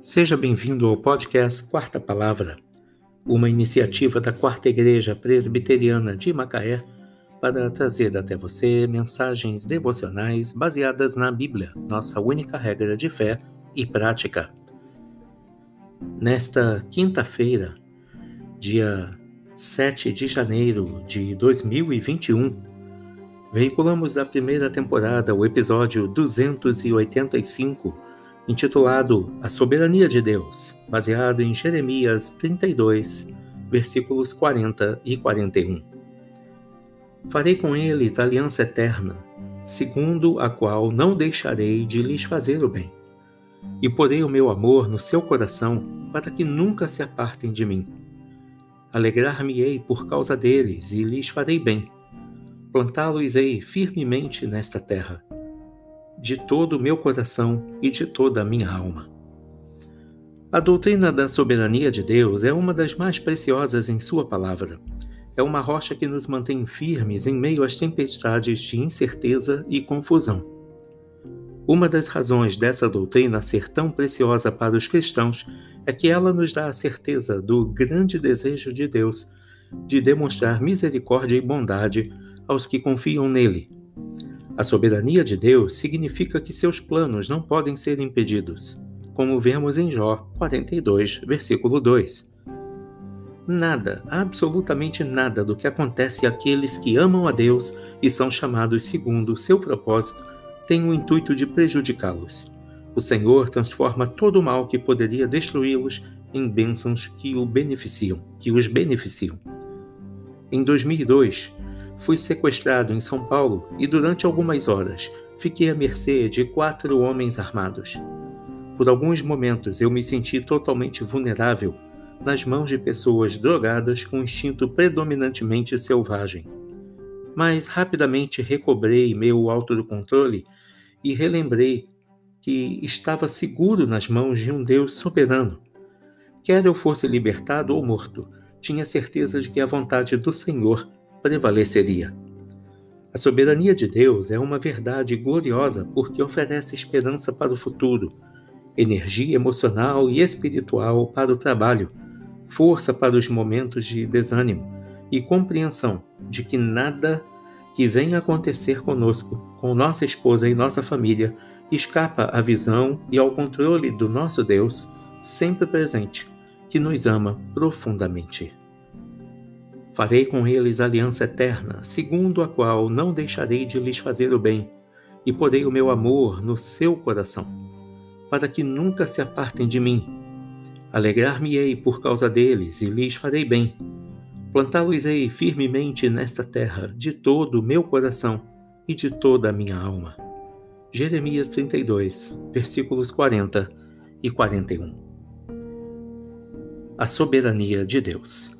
Seja bem-vindo ao podcast Quarta Palavra, uma iniciativa da Quarta Igreja Presbiteriana de Macaé para trazer até você mensagens devocionais baseadas na Bíblia, nossa única regra de fé e prática. Nesta quinta-feira, dia 7 de janeiro de 2021, veiculamos da primeira temporada o episódio 285 intitulado A Soberania de Deus, baseado em Jeremias 32, versículos 40 e 41. Farei com eles aliança eterna, segundo a qual não deixarei de lhes fazer o bem. E porei o meu amor no seu coração, para que nunca se apartem de mim. Alegrar-me-ei por causa deles, e lhes farei bem. Plantá-los-ei firmemente nesta terra de todo o meu coração e de toda a minha alma. A doutrina da soberania de Deus é uma das mais preciosas em Sua palavra. É uma rocha que nos mantém firmes em meio às tempestades de incerteza e confusão. Uma das razões dessa doutrina ser tão preciosa para os cristãos é que ela nos dá a certeza do grande desejo de Deus de demonstrar misericórdia e bondade aos que confiam nele a soberania de Deus significa que seus planos não podem ser impedidos, como vemos em Jó 42, versículo 2. Nada, absolutamente nada do que acontece àqueles que amam a Deus e são chamados segundo o seu propósito tem o intuito de prejudicá-los. O Senhor transforma todo o mal que poderia destruí-los em bênçãos que o beneficiam, que os beneficiam. Em 2002, fui sequestrado em São Paulo e durante algumas horas fiquei à mercê de quatro homens armados. Por alguns momentos eu me senti totalmente vulnerável nas mãos de pessoas drogadas com instinto predominantemente selvagem. Mas rapidamente recobrei meu autocontrole e relembrei que estava seguro nas mãos de um Deus soberano. Quer eu fosse libertado ou morto, tinha certeza de que a vontade do Senhor prevaleceria. A soberania de Deus é uma verdade gloriosa porque oferece esperança para o futuro, energia emocional e espiritual para o trabalho, força para os momentos de desânimo e compreensão de que nada que venha acontecer conosco, com nossa esposa e nossa família, escapa à visão e ao controle do nosso Deus, sempre presente, que nos ama profundamente. Farei com eles aliança eterna, segundo a qual não deixarei de lhes fazer o bem, e porei o meu amor no seu coração, para que nunca se apartem de mim. Alegrar-me-ei por causa deles, e lhes farei bem. Plantá-los-ei firmemente nesta terra, de todo o meu coração e de toda a minha alma. Jeremias 32, versículos 40 e 41. A soberania de Deus.